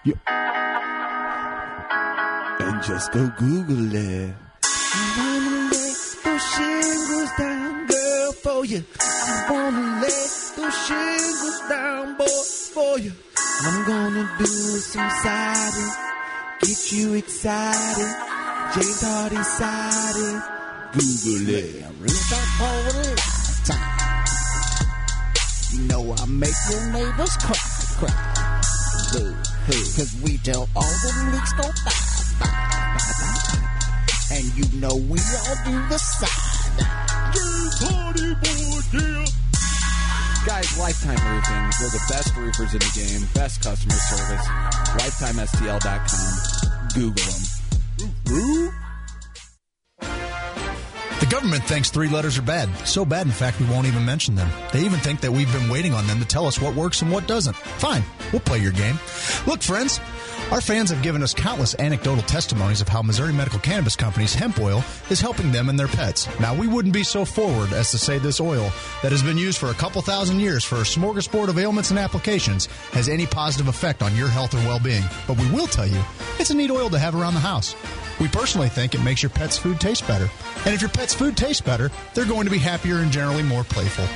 It lasts a lifetime. Yeah. Just go Google it. I wanna lay those shingles down, girl, for you. I wanna lay those shingles down, boy, for you. I'm gonna do some siding, get you excited. James Hardie sided. Google it. I'm really starting for it. You know I make your neighbors cry, cry. Boo, hoo. Cause we tell all the leaks go bye, bye, bye, bye, bye. And you know we all do the side. Party boy, yeah. Guys, Lifetime Roofing. They're the best roofers in the game, best customer service. LifetimeSTL.com. Google them. The government thinks three letters are bad. So bad, in fact, we won't even mention them. They even think that we've been waiting on them to tell us what works and what doesn't. Fine, we'll play your game. Look, friends, our fans have given us countless anecdotal testimonies of how Missouri Medical Cannabis Company's hemp oil is helping them and their pets. Now, we wouldn't be so forward as to say this oil that has been used for a couple thousand years for a smorgasbord of ailments and applications has any positive effect on your health or well being. But we will tell you, it's a neat oil to have around the house. We personally think it makes your pet's food taste better. And if your pet's food tastes better, they're going to be happier and generally more playful.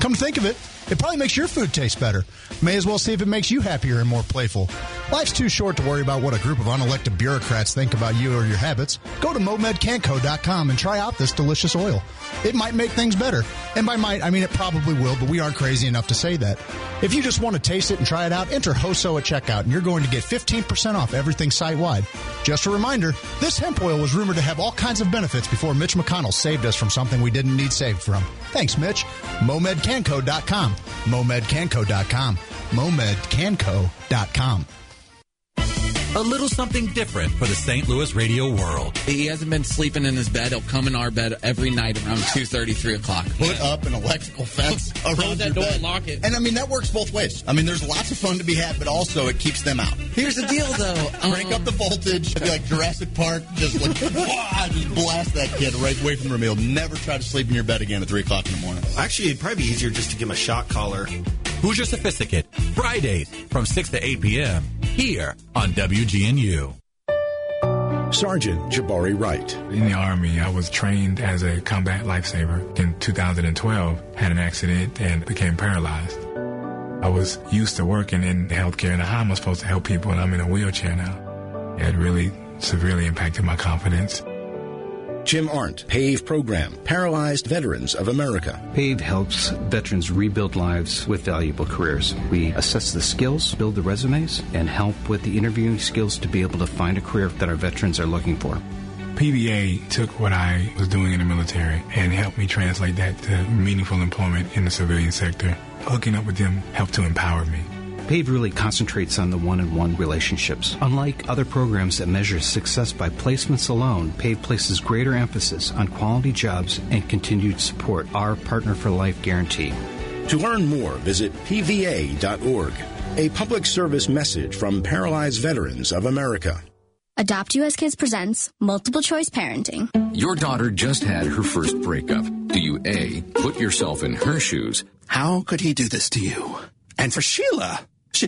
Come to think of it, it probably makes your food taste better. May as well see if it makes you happier and more playful. Life's too short to worry about what a group of unelected bureaucrats think about you or your habits. Go to momedcanco.com and try out this delicious oil. It might make things better. And by might, I mean it probably will, but we aren't crazy enough to say that. If you just want to taste it and try it out, enter HOSO at checkout and you're going to get 15% off everything site wide. Just a reminder, this hemp oil was rumored to have all kinds of benefits before Mitch McConnell saved us from something we didn't need saved from. Thanks, Mitch. MomedCanco.com. MomedCanco.com. MomedCanco.com. A little something different for the St. Louis radio world. He hasn't been sleeping in his bed. He'll come in our bed every night around 2.30, 3 o'clock. Put up an electrical fence around that door bed. and lock it. And I mean that works both ways. I mean, there's lots of fun to be had, but also it keeps them out. Here's the deal, though. Crank up um, the voltage. It'd be like Jurassic Park. Just like wah, just blast that kid right away from the room. He'll never try to sleep in your bed again at three o'clock in the morning. Actually, it'd probably be easier just to give him a shock collar. Hoosier Sophisticate? Fridays from 6 to 8 p.m. here on WGNU. Sergeant Jabari Wright. In the Army, I was trained as a combat lifesaver. In 2012, had an accident and became paralyzed. I was used to working in healthcare and how am I supposed to help people and I'm in a wheelchair now. It really severely impacted my confidence. Jim Arndt, PAVE Program, Paralyzed Veterans of America. PAVE helps veterans rebuild lives with valuable careers. We assess the skills, build the resumes, and help with the interviewing skills to be able to find a career that our veterans are looking for. PVA took what I was doing in the military and helped me translate that to meaningful employment in the civilian sector. Hooking up with them helped to empower me. PAVE really concentrates on the one-on-one relationships. Unlike other programs that measure success by placements alone, PAVE places greater emphasis on quality jobs and continued support. Our Partner for Life guarantee. To learn more, visit pva.org. A public service message from Paralyzed Veterans of America. Adopt US Kids presents Multiple Choice Parenting. Your daughter just had her first breakup. Do you A, put yourself in her shoes? How could he do this to you? And for Sheila,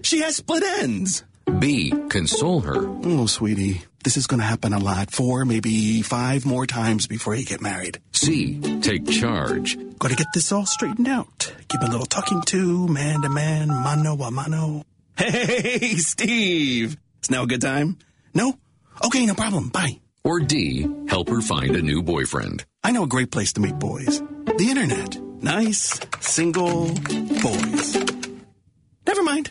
she, she has split ends. B, console her? Oh, sweetie, this is going to happen a lot. Four, maybe five more times before you get married. C, take charge? Got to get this all straightened out. Give a little talking to, man to man, mano a mano. Hey, Steve! It's now a good time? No? Okay, no problem. Bye. Or D, help her find a new boyfriend? I know a great place to meet boys. The internet. Nice, single boys. Never mind.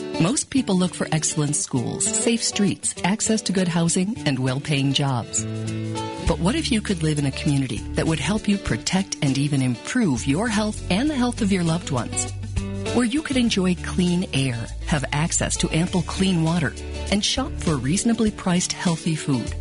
Most people look for excellent schools, safe streets, access to good housing, and well paying jobs. But what if you could live in a community that would help you protect and even improve your health and the health of your loved ones? Where you could enjoy clean air, have access to ample clean water, and shop for reasonably priced healthy food.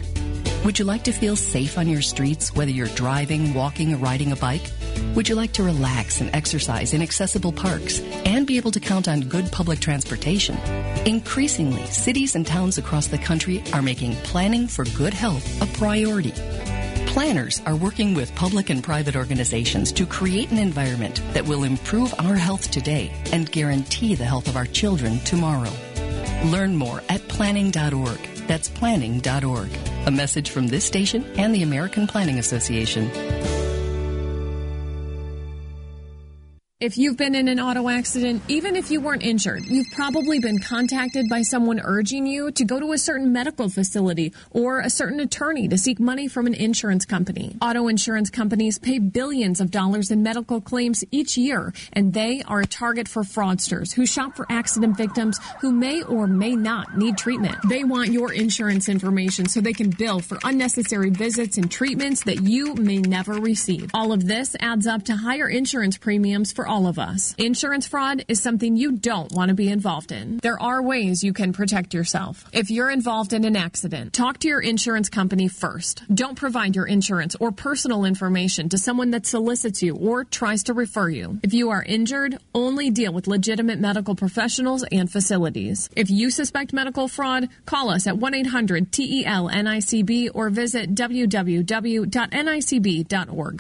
Would you like to feel safe on your streets, whether you're driving, walking, or riding a bike? Would you like to relax and exercise in accessible parks and be able to count on good public transportation? Increasingly, cities and towns across the country are making planning for good health a priority. Planners are working with public and private organizations to create an environment that will improve our health today and guarantee the health of our children tomorrow. Learn more at planning.org. That's planning.org. A message from this station and the American Planning Association. If you've been in an auto accident, even if you weren't injured, you've probably been contacted by someone urging you to go to a certain medical facility or a certain attorney to seek money from an insurance company. Auto insurance companies pay billions of dollars in medical claims each year, and they are a target for fraudsters who shop for accident victims who may or may not need treatment. They want your insurance information so they can bill for unnecessary visits and treatments that you may never receive. All of this adds up to higher insurance premiums for all of us. Insurance fraud is something you don't want to be involved in. There are ways you can protect yourself. If you're involved in an accident, talk to your insurance company first. Don't provide your insurance or personal information to someone that solicits you or tries to refer you. If you are injured, only deal with legitimate medical professionals and facilities. If you suspect medical fraud, call us at 1 800 TEL NICB or visit www.nicb.org.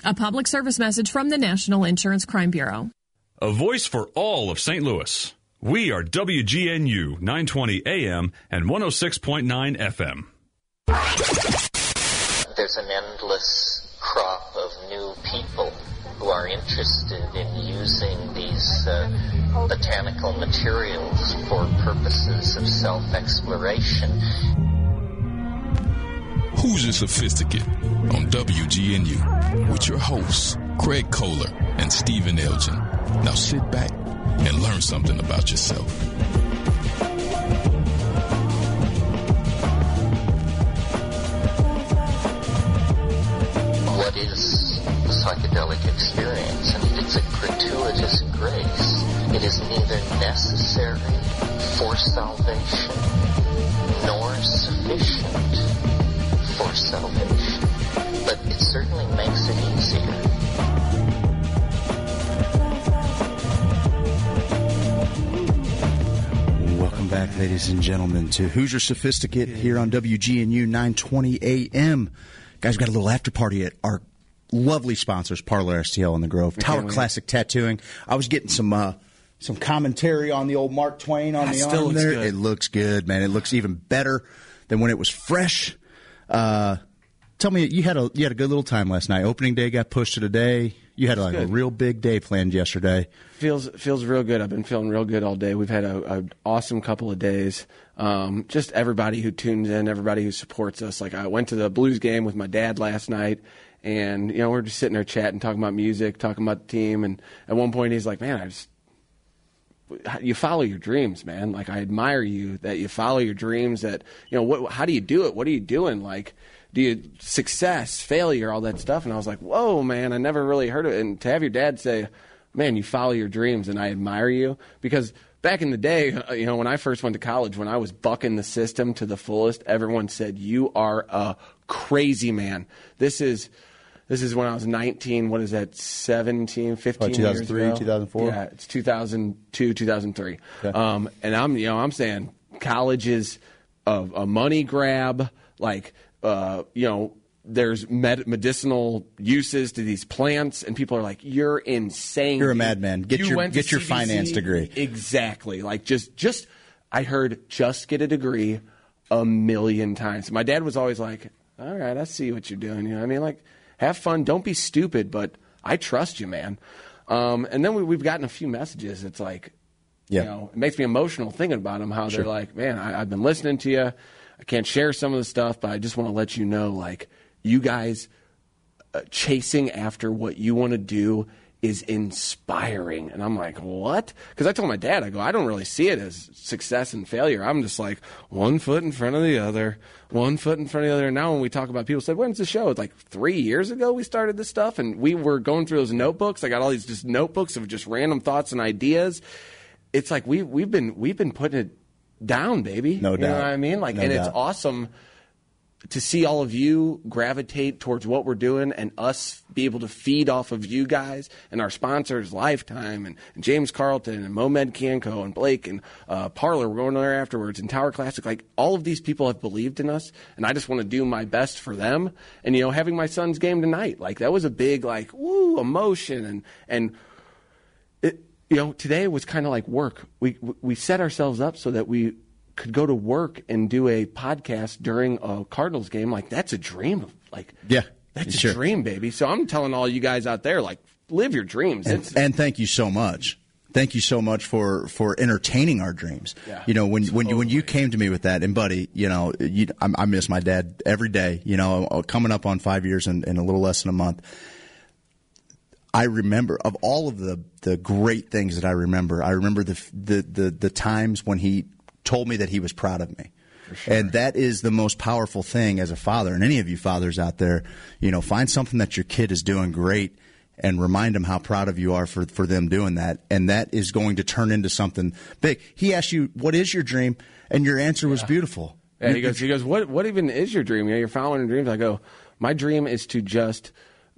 A public service message from the National Insurance Crime Bureau. A voice for all of St. Louis. We are WGNU 920 AM and 106.9 FM. There's an endless crop of new people who are interested in using these uh, botanical materials for purposes of self-exploration. Hoosier Sophisticate on WGNU with your hosts, Craig Kohler and Stephen Elgin. Now sit back and learn something about yourself. What is the psychedelic experience? And it's a gratuitous grace. It is neither necessary for salvation nor sufficient for salvation, but it certainly makes it easier. Back, ladies and gentlemen, to Hoosier Sophisticate here on WGNU 920 AM. Guys, we've got a little after party at our lovely sponsors, Parlor STL in the Grove, Tower. Classic Tattooing. I was getting some uh, some commentary on the old Mark Twain on That the still arm there. good. It looks good, man. It looks even better than when it was fresh. Uh, tell me, you had a you had a good little time last night. Opening day got pushed to today. You had like a real big day planned yesterday. feels feels real good. I've been feeling real good all day. We've had a, a awesome couple of days. Um, just everybody who tunes in, everybody who supports us. Like I went to the Blues game with my dad last night, and you know we're just sitting there chatting, talking about music, talking about the team. And at one point he's like, "Man, I just." You follow your dreams, man. Like I admire you that you follow your dreams. That you know what? How do you do it? What are you doing? Like, do you success, failure, all that stuff? And I was like, whoa, man, I never really heard of it. And to have your dad say, man, you follow your dreams, and I admire you because back in the day, uh, you know, when I first went to college, when I was bucking the system to the fullest, everyone said you are a crazy man. This is. This is when I was 19. What is that? 17, 15 What, 2003, years ago? 2004? Yeah, it's 2002, 2003. Um, and I'm, you know, I'm saying college is a, a money grab. Like, uh, you know, there's med- medicinal uses to these plants, and people are like, "You're insane. You're a madman. Get You your- get your CBC?" finance degree." Exactly. Like, just, just. I heard just get a degree a million times. My dad was always like, "All right, I see what you're doing." You know, what I mean, like, have fun. Don't be stupid, but I trust you, man. Um, and then we, we've gotten a few messages. It's like, Yeah. you know, it makes me emotional thinking about them. How Sure. they're like, man, I, I've been listening to you. I can't share some of the stuff, but I just want to let you know, like, you guys uh, chasing after what you want to do is inspiring. And I'm like, what? Because I told my dad, I go, I don't really see it as success and failure. I'm just like one foot in front of the other, one foot in front of the other. And now when we talk about people said, when's the show? It's like three years ago we started this stuff, and we were going through those notebooks. I got all these just notebooks of just random thoughts and ideas. It's like we we've been we've been putting it down, baby. No you know what I mean? Like, No and doubt. it's awesome to see all of you gravitate towards what we're doing and us be able to feed off of you guys and our sponsors, Lifetime and, and James Carlton and Momed Canco and Blake and uh, Parlor, we're going there afterwards, and Tower Classic. Like all of these people have believed in us, and I just want to do my best for them. And you know, having my son's game tonight, like that was a big like woo emotion and and you know, today was kind of like work. We we set ourselves up so that we could go to work and do a podcast during a Cardinals game. Like that's a dream. Of, like Yeah, that's sure. a dream, baby. So I'm telling all you guys out there, like live your dreams. and, and thank you so much. Thank you so much for for entertaining our dreams. Yeah. You know, when when you when you came to me with that, and buddy, you know, you, I, I miss my dad every day. You know, uh, coming up on five years in, in a little less than a month. I remember of all of the the great things that I remember. I remember the the the, the times when he told me that he was proud of me. And that is the most powerful thing as a father. And any of you fathers out there, you know, find something that your kid is doing great and remind them how proud of you are for, for them doing that. And that is going to turn into something big. He asked you, what is your dream? And your answer was beautiful. Yeah, he goes. He goes. What? What even is your dream? You know, you're following your dreams. I go. My dream is to just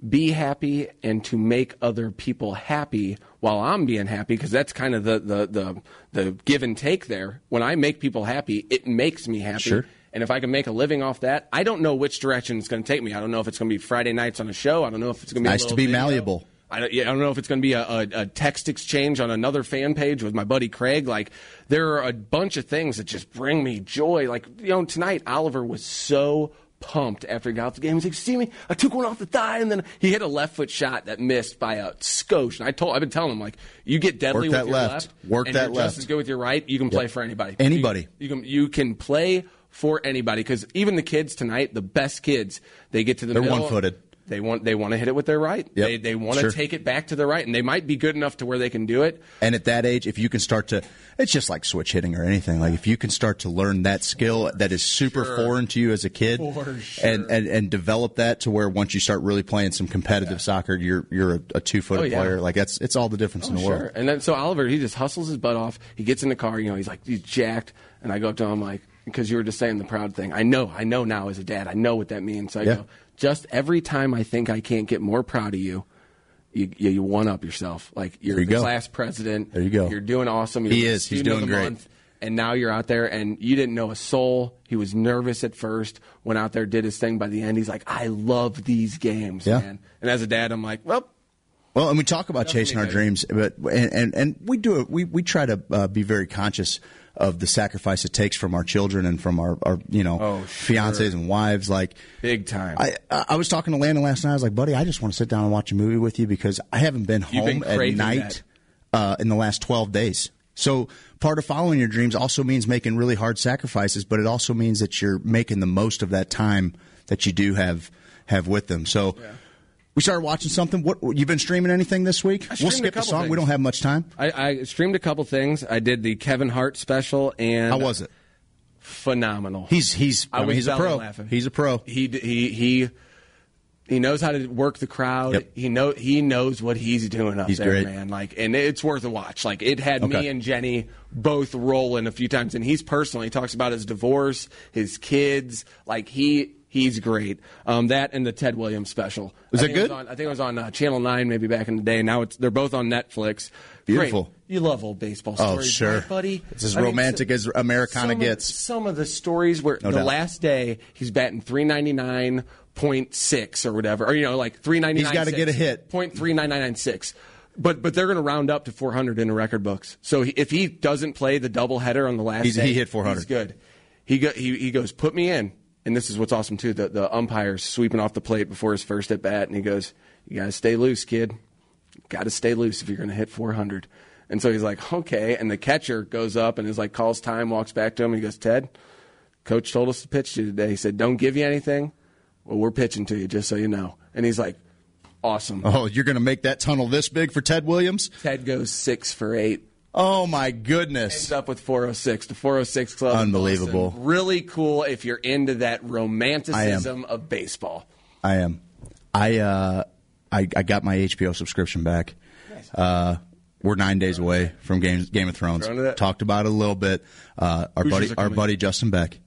be happy and to make other people happy while I'm being happy because that's kind of the, the the the give and take there. When I make people happy, it makes me happy. Sure. And if I can make a living off that, I don't know which direction it's going to take me. I don't know if it's going to be Friday nights on a show. I don't know if it's going to be a Nice to be video. malleable. I don't, yeah, I don't know if it's going to be a, a, a text exchange on another fan page with my buddy Craig. Like, there are a bunch of things that just bring me joy. Like, you know, tonight Oliver was so pumped after he got off the game. He's like, "See me? I took one off the thigh, and then he hit a left foot shot that missed by a skosh." And I told, I've been telling him like, "You get deadly Work with your left. left, Work and that you're left. just as good with your right. You can play for anybody. Anybody. You, you can you can play for anybody because even the kids tonight, the best kids, they get to the They're middle, one-footed. They want they want to hit it with their right. Yep. They they want to Sure. take it back to the right, and they might be good enough to where they can do it. And at that age, if you can start to, it's just like switch hitting or anything. Like if you can start to learn that skill that is super Sure. foreign to you as a kid, sure. and, and and develop that to where once you start really playing some competitive soccer, you're you're a, a two footed Oh, yeah. player. Like that's it's all the difference oh, in the world. And then so Oliver, he just hustles his butt off. He gets in the car. You know, he's like he's jacked, and I go up to him like because you were just saying the proud thing. I know, I know now as a dad, I know what that means. So I Yeah. go just every time I think I can't get more proud of you. You, you, you one up yourself. Like you're you the go. class president. There you go. You're doing awesome. You're He is. He's doing great. month, and now you're out there, and you didn't know a soul. He was nervous at first. Went out there, did his thing. By the end, he's like, "I love these games, Yeah. man." And as a dad, I'm like, "Well, Well, and we talk about chasing our dreams, but and and, and we do it. We we try to uh, be very conscious of the sacrifice it takes from our children and from our, our you know Oh, sure. fiancés and wives. Like big time." I I was talking to Landon last night. I was like, buddy, I just want to sit down and watch a movie with you because I haven't been You've home been at night uh, in the last twelve days. So part of following your dreams also means making really hard sacrifices, but it also means that you're making the most of that time that you do have have with them. So. We started watching something. What you've been streaming anything this week? We'll a skip the couple song. We don't have much time. I, I streamed a couple things. I did the Kevin Hart special, and How was it? Phenomenal. He's he's I, I mean, he's a pro. laughing. He's a pro. He he he he knows how to work the crowd. Yep. He know he knows what he's doing up He's there, great. man. Like, and it's worth a watch. Like, it had me and Jenny both rolling a few times, and he's personally he talks about his divorce, his kids. Like he. He's great. Um, that and the Ted Williams special. Was it good? was on- I think it was on uh, Channel Nine maybe back in the day. Now it's they're both on Netflix. Beautiful. Great. You love old baseball Oh, stories, sure. right, buddy. It's as I mean, romantic as Americana some gets. Of, some of the stories where No the doubt. last day he's batting three ninety nine point six or whatever, or you know, like three ninety nine. He's gotta get a hit. Point three nine nine nine six. But but they're going to round up to four hundred in the record books. So he, if he doesn't play the doubleheader on the last He's- day, he hit 400. He's good. He go, he he goes put me in, and this is what's awesome too. The the umpire's sweeping off the plate before his first at bat, and he goes, "You got to stay loose, kid. Got to stay loose if you're going to hit 400." And so he's like, "Okay." And the catcher goes up and is like, calls time, walks back to him, and he goes, "Ted, coach told us to pitch to you today. He said, don't give you anything. Well, we're pitching to you, just so you know." And he's like, "Awesome." Oh, you're going to make that tunnel this big for Ted Williams? Ted goes six for eight. Oh my goodness! Ends up with 406. The 406 Club. Unbelievable. Boston. Really cool if you're into that romanticism of baseball. I am. I uh, I, I got my HBO subscription back. Uh, we're nine days away from Game Game of Thrones. Talked about it a little bit. Uh, our Hoosiers buddy, our buddy Justin Beck.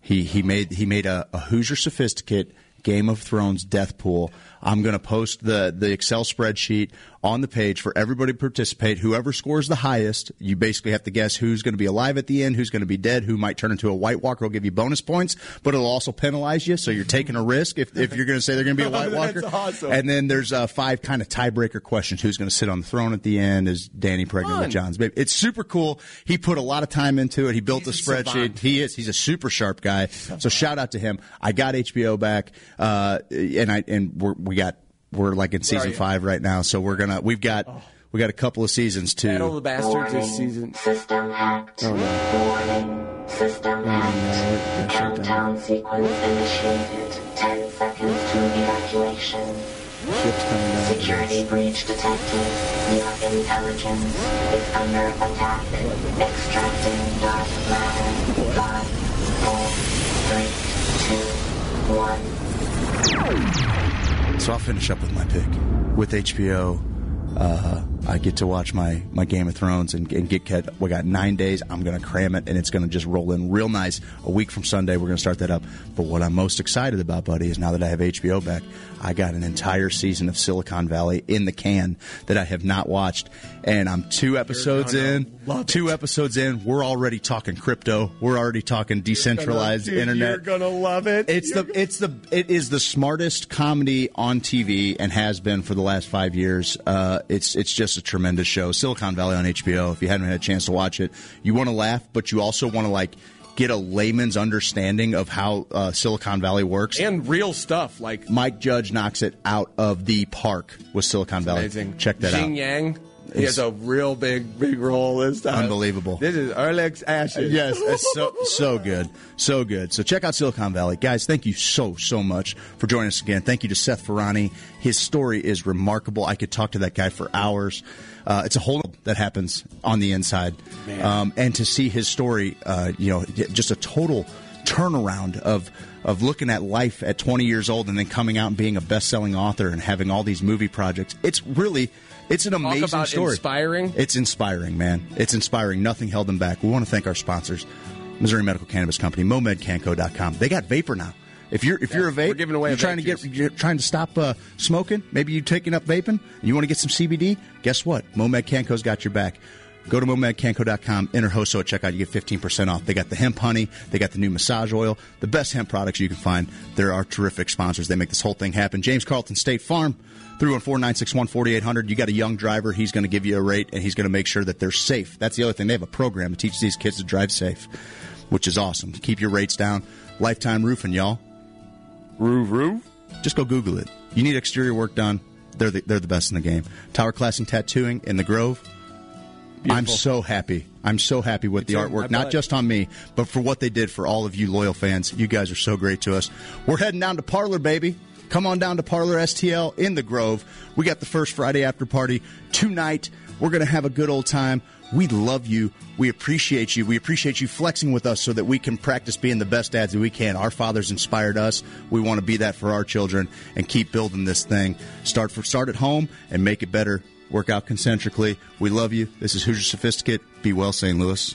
He he made he made a, a Hoosier Sophisticate Game of Thrones death pool. I'm going to post the the Excel spreadsheet on the page for everybody to participate. Whoever scores the highest, you basically have to guess who's going to be alive at the end, who's going to be dead, who might turn into a White Walker. Will give you bonus points, but it'll also penalize you. So you're taking a risk if, if you're going to say they're going to be a White Walker. That's awesome. And then there's uh, five kind of tiebreaker questions. Who's going to sit on the throne at the end? Is Dany pregnant Fun. with Jon's baby? It's super cool. He put a lot of time into it. He built He's the a spreadsheet. savant. He is. He's a super sharp guy. So shout out to him. I got HBO back, uh, and I and we're, we got we're like in season? Oh. five right now. So we're gonna we've got we got a couple of seasons to. Battle of the Bastards this season. System hacked. Oh, no. System oh, hacked. Countdown sequence initiated. Ten seconds to evacuation. Ship's coming down. Security breach detected. Your intelligence is under attack. Extracting dark matter. Five, four, three, two, one. So I'll finish up with my pick with HBO. Uh, I get to watch my, my Game of Thrones and, and get cut. We got nine days. I'm going to cram it, and it's going to just roll in real nice. A week from Sunday, we're going to start that up. But what I'm most excited about, buddy, is now that I have HBO back, I got an entire season of Silicon Valley in the can that I have not watched, and I'm two episodes in. Two episodes in, we're already talking crypto. We're already talking decentralized Dude, internet. You're gonna love it. It's the it's the it is the smartest comedy on TV and has been for the last five years. Uh, it's it's just a tremendous show. Silicon Valley on HBO. If you haven't had a chance to watch it, you want to laugh, but you also want to like get a layman's understanding of how uh, Silicon Valley works. and real stuff like Mike Judge knocks it out of the park with Silicon Valley. amazing. Check that Jing out. Yang. He has a real big, big role this time. Unbelievable. This is Alex Ashes. Yes, it's so so good, so good. So check out Silicon Valley, guys. Thank you so so much for joining us again. Thank you to Seth Ferranti. His story is remarkable. I could talk to that guy for hours. Uh, it's a whole that happens on the inside, um, and to see his story, uh, you know, just a total turnaround of of looking at life at 20 years old and then coming out and being a best-selling author and having all these movie projects. It's really it's an Talk amazing story. inspiring. It's inspiring, man. It's inspiring. Nothing held them back. We want to thank our sponsors, Missouri Medical Cannabis Company, MoMedCanco.com. They got vapor now. If you're if you're a vape, we're giving away you're trying to get you're trying to stop uh, smoking. Maybe you're taking up vaping. And you want to get some CBD. Guess what? Momed Canco's got your back. Go to MoMedCanco.com, enter HOSO at checkout. You get 15% off. They got the hemp honey. They got the new massage oil. The best hemp products you can find. There are terrific sponsors. They make this whole thing happen. James Carlton State Farm, 314-961-4800. You got a young driver. He's going to give you a rate, and he's going to make sure that they're safe. That's the other thing. They have a program to teach these kids to drive safe, which is awesome. Keep your rates down. Lifetime Roofing, y'all. Roof, roof. Just go Google it. You need exterior work done. They're the, they're the best in the game. Tower Classic Tattooing in the Grove. I'm so happy. I'm so happy with the artwork, not just on me, but for what they did for all of you loyal fans. You guys are so great to us. We're heading down to Parlor, baby. Come on down to Parlor STL in the Grove. We got the first Friday after party tonight. We're going to have a good old time. We love you. We appreciate you. We appreciate you flexing with us so that we can practice being the best dads that we can. Our fathers inspired us. We want to be that for our children and keep building this thing. Start for start at home and make it better. Work out concentrically. We love you. This is Hoosier Sophisticate. Be well, St. Louis.